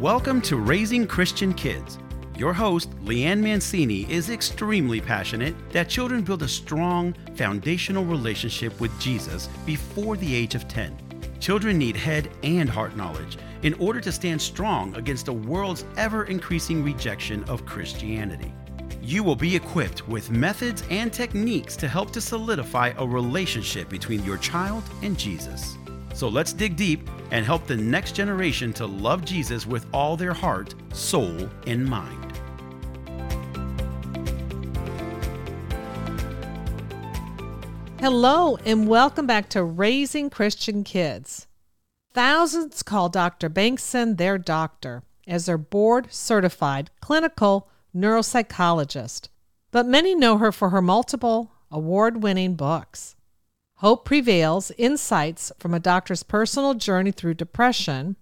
Welcome to Raising Christian Kids. Your host, Leanne Mancini, is extremely passionate that children build a strong foundational relationship with Jesus before the age of 10. Children need head and heart knowledge in order to stand strong against the world's ever increasing rejection of Christianity. You will be equipped with methods and techniques to help to solidify a relationship between your child and Jesus. So let's dig deep and help the next generation to love Jesus with all their heart, soul, and mind. Hello, and welcome back to Raising Christian Kids. Thousands call Dr. Bengtson their doctor as their board certified clinical neuropsychologist, but many know her for her multiple award winning books. Hope Prevails Insights from a Doctor's Personal Journey Through Depression,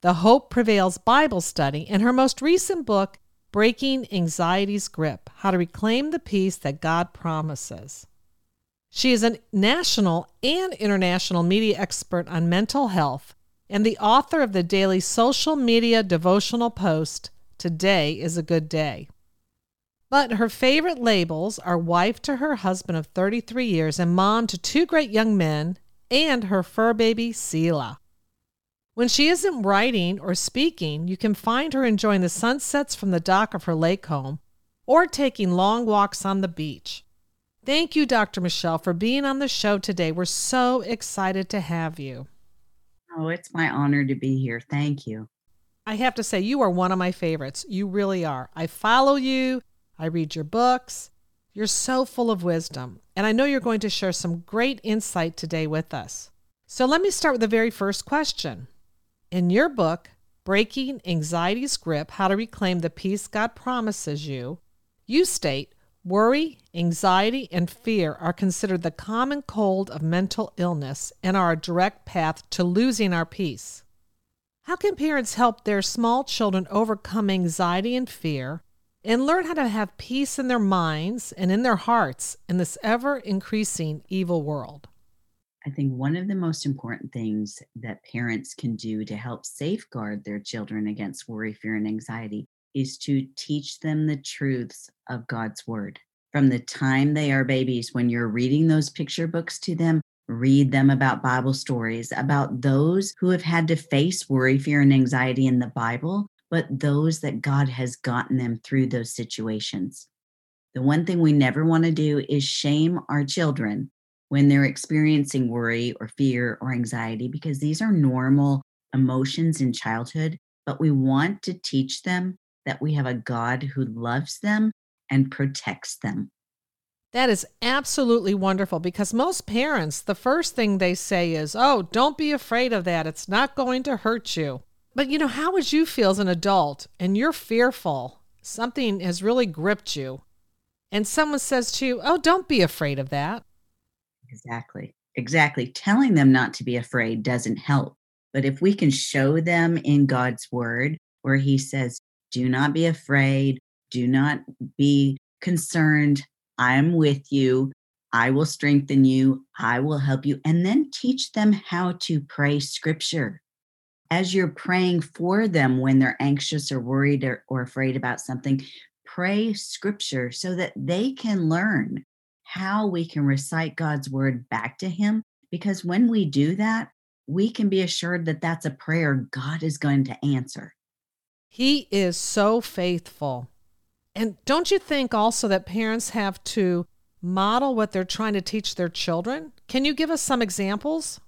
the Hope Prevails Bible Study, and her most recent book, Breaking Anxiety's Grip How to Reclaim the Peace That God Promises. She is a national and international media expert on mental health and the author of the daily social media devotional post, Today is a Good Day. But her favorite labels are wife to her husband of 33 years and mom to two great young men and her fur baby, Selah. When she isn't writing or speaking, you can find her enjoying the sunsets from the dock of her lake home or taking long walks on the beach. Thank you, Dr. Michelle, for being on the show today. We're so excited to have you. Oh, it's my honor to be here. Thank you. I have to say, you are one of my favorites. You really are. I follow you. I read your books. You're so full of wisdom, and I know you're going to share some great insight today with us. So let me start with the very first question. In your book, Breaking Anxiety's Grip How to Reclaim the Peace God Promises You, you state worry, anxiety, and fear are considered the common cold of mental illness and are a direct path to losing our peace. How can parents help their small children overcome anxiety and fear and learn how to have peace in their minds and in their hearts in this ever increasing evil world. I think one of the most important things that parents can do to help safeguard their children against worry, fear, and anxiety is to teach them the truths of God's word. From the time they are babies, when you're reading those picture books to them, read them about Bible stories, about those who have had to face worry, fear, and anxiety in the Bible but those that God has gotten them through those situations. The one thing we never want to do is shame our children when they're experiencing worry or fear or anxiety, because these are normal emotions in childhood. But we want to teach them that we have a God who loves them and protects them. That is absolutely wonderful because most parents, the first thing they say is, Oh, don't be afraid of that. It's not going to hurt you. But you know, how would you feel as an adult and you're fearful? Something has really gripped you. And someone says to you, Oh, don't be afraid of that. Exactly. Exactly. Telling them not to be afraid doesn't help. But if we can show them in God's word where he says, Do not be afraid, do not be concerned, I'm with you. I will strengthen you. I will help you. And then teach them how to pray scripture as you're praying for them when they're anxious or worried or, or afraid about something, pray scripture so that they can learn how we can recite God's word back to Him. Because when we do that, we can be assured that that's a prayer God is going to answer. He is so faithful. And don't you think also that parents have to model what they're trying to teach their children? Can you give us some examples?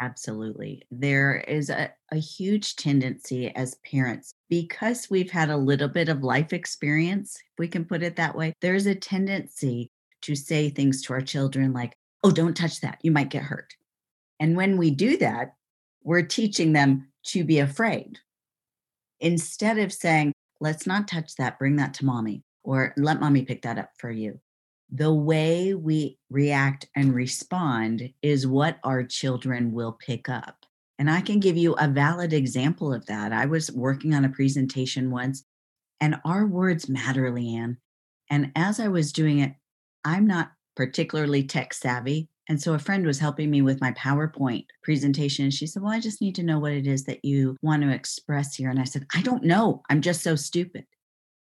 Absolutely. There is a, a huge tendency as parents, because we've had a little bit of life experience, if we can put it that way, there's a tendency to say things to our children like, oh, don't touch that. You might get hurt. And when we do that, we're teaching them to be afraid. Instead of saying, let's not touch that, bring that to mommy, or let mommy pick that up for you the way we react and respond is what our children will pick up. And I can give you a valid example of that. I was working on a presentation once, and our words matter, Leanne. And as I was doing it, I'm not particularly tech savvy. And so a friend was helping me with my PowerPoint presentation. She said, Well, I just need to know what it is that you want to express here. And I said, I don't know. I'm just so stupid.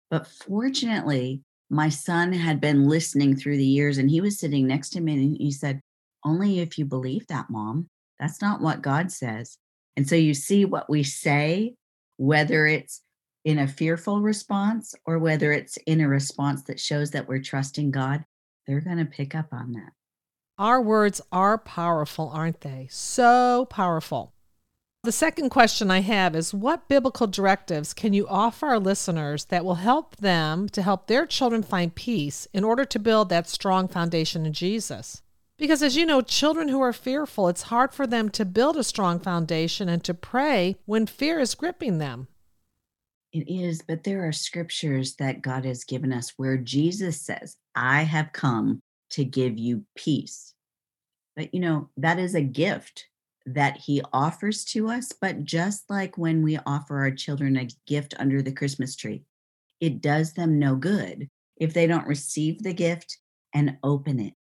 But fortunately, my son had been listening through the years and he was sitting next to me and he said, Only if you believe that, mom. That's not what God says. And so you see what we say, whether it's in a fearful response or whether it's in a response that shows that we're trusting God, they're going to pick up on that. Our words are powerful, aren't they? So powerful. The second question I have is What biblical directives can you offer our listeners that will help them to help their children find peace in order to build that strong foundation in Jesus? Because as you know, children who are fearful, it's hard for them to build a strong foundation and to pray when fear is gripping them. It is, but there are scriptures that God has given us where Jesus says, I have come to give you peace. But you know, that is a gift that he offers to us. But just like when we offer our children a gift under the Christmas tree, it does them no good if they don't receive the gift and open it.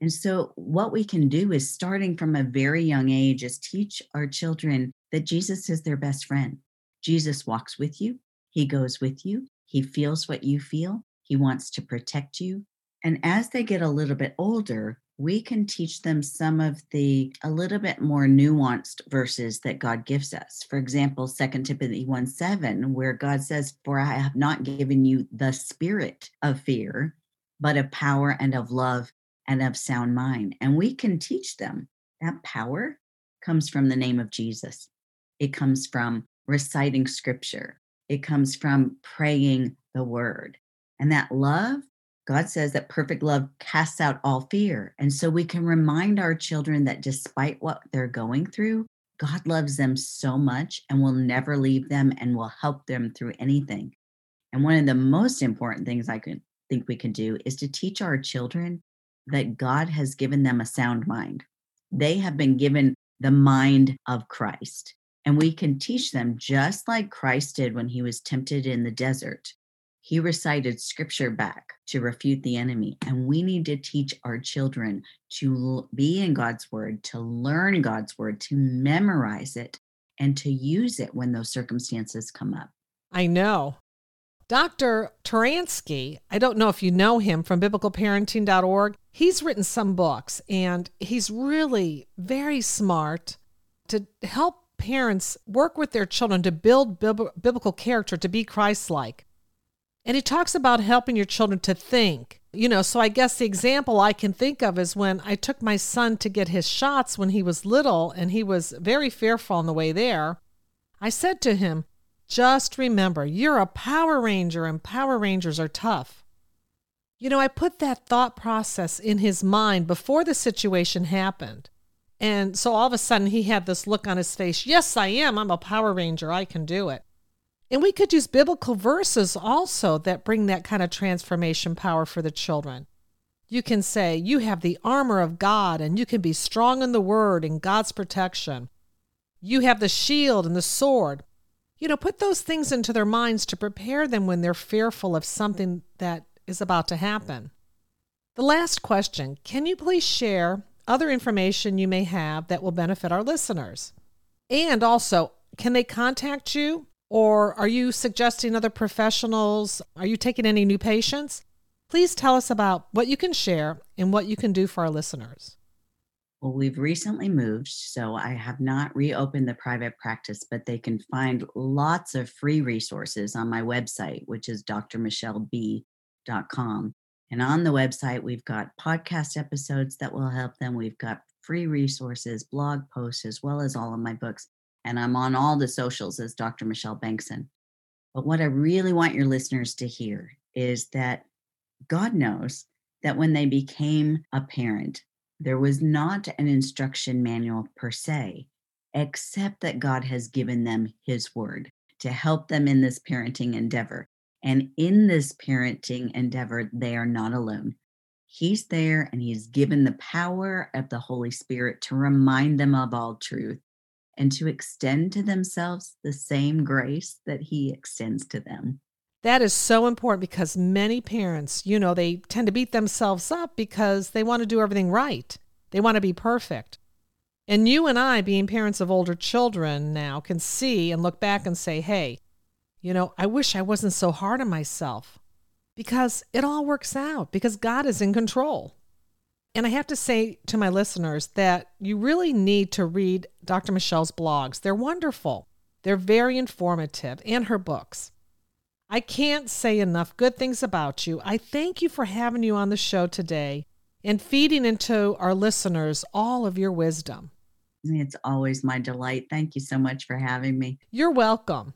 And so, what we can do is starting from a very young age, is teach our children that Jesus is their best friend. Jesus walks with you, he goes with you, he feels what you feel, he wants to protect you, and as they get a little bit older, we can teach them some of the a little bit more nuanced verses that God gives us. For example, 2 Timothy 1 7, where God says, For I have not given you the spirit of fear, but of power and of love and of sound mind. And we can teach them that power comes from the name of Jesus. It comes from reciting scripture. It comes from praying the word. And that love God says that perfect love casts out all fear. And so we can remind our children that despite what they're going through, God loves them so much and will never leave them and will help them through anything. And one of the most important things I can think we can do is to teach our children that God has given them a sound mind. They have been given the mind of Christ. And we can teach them just like Christ did when he was tempted in the desert he recited scripture back to refute the enemy. And we need to teach our children to be in God's word, to learn God's word, to memorize it, and to use it when those circumstances come up. I know. Dr. Turansky, I don't know if you know him from biblicalparenting.org. He's written some books and he's really very smart to help parents work with their children to build biblical character to be Christ like. And he talks about helping your children to think. You know, so I guess the example I can think of is when I took my son to get his shots when he was little and he was very fearful on the way there. I said to him, just remember, you're a Power Ranger and Power Rangers are tough. You know, I put that thought process in his mind before the situation happened. And so all of a sudden he had this look on his face Yes, I am. I'm a Power Ranger. I can do it. And we could use biblical verses also that bring that kind of transformation power for the children. You can say, You have the armor of God, and you can be strong in the word and God's protection. You have the shield and the sword. You know, put those things into their minds to prepare them when they're fearful of something that is about to happen. The last question Can you please share other information you may have that will benefit our listeners? And also, can they contact you or are you suggesting other professionals? Are you taking any new patients? Please tell us about what you can share and what you can do for our listeners. Well, we've recently moved, so I have not reopened the private practice, but they can find lots of free resources on my website, which is drmichelleb.com. And on the website, we've got podcast episodes that will help them. We've got free resources, blog posts, as well as all of my books and I'm on all the socials as Dr. Michelle Bengtson. But what I really want your listeners to hear is that God knows that when they became a parent, there was not an instruction manual per se, except that God has given them His word to help them in this parenting endeavor. And in this parenting endeavor, they are not alone. He's there and He's given the power of the Holy Spirit to remind them of all truth and to extend to themselves the same grace that He extends to them. That is so important because many parents, you know, they tend to beat themselves up because they want to do everything right. They want to be perfect. And you and I, being parents of older children now, can see and look back and say, hey, you know, I wish I wasn't so hard on myself because it all works out because God is in control. And I have to say to my listeners that you really need to read Dr. Michelle's blogs. They're wonderful, they're very informative, and her books. I can't say enough good things about you. I thank you for having you on the show today and feeding into our listeners all of your wisdom. It's always my delight. Thank you so much for having me. You're welcome.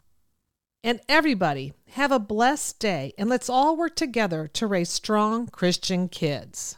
And everybody, have a blessed day, and let's all work together to raise strong Christian kids.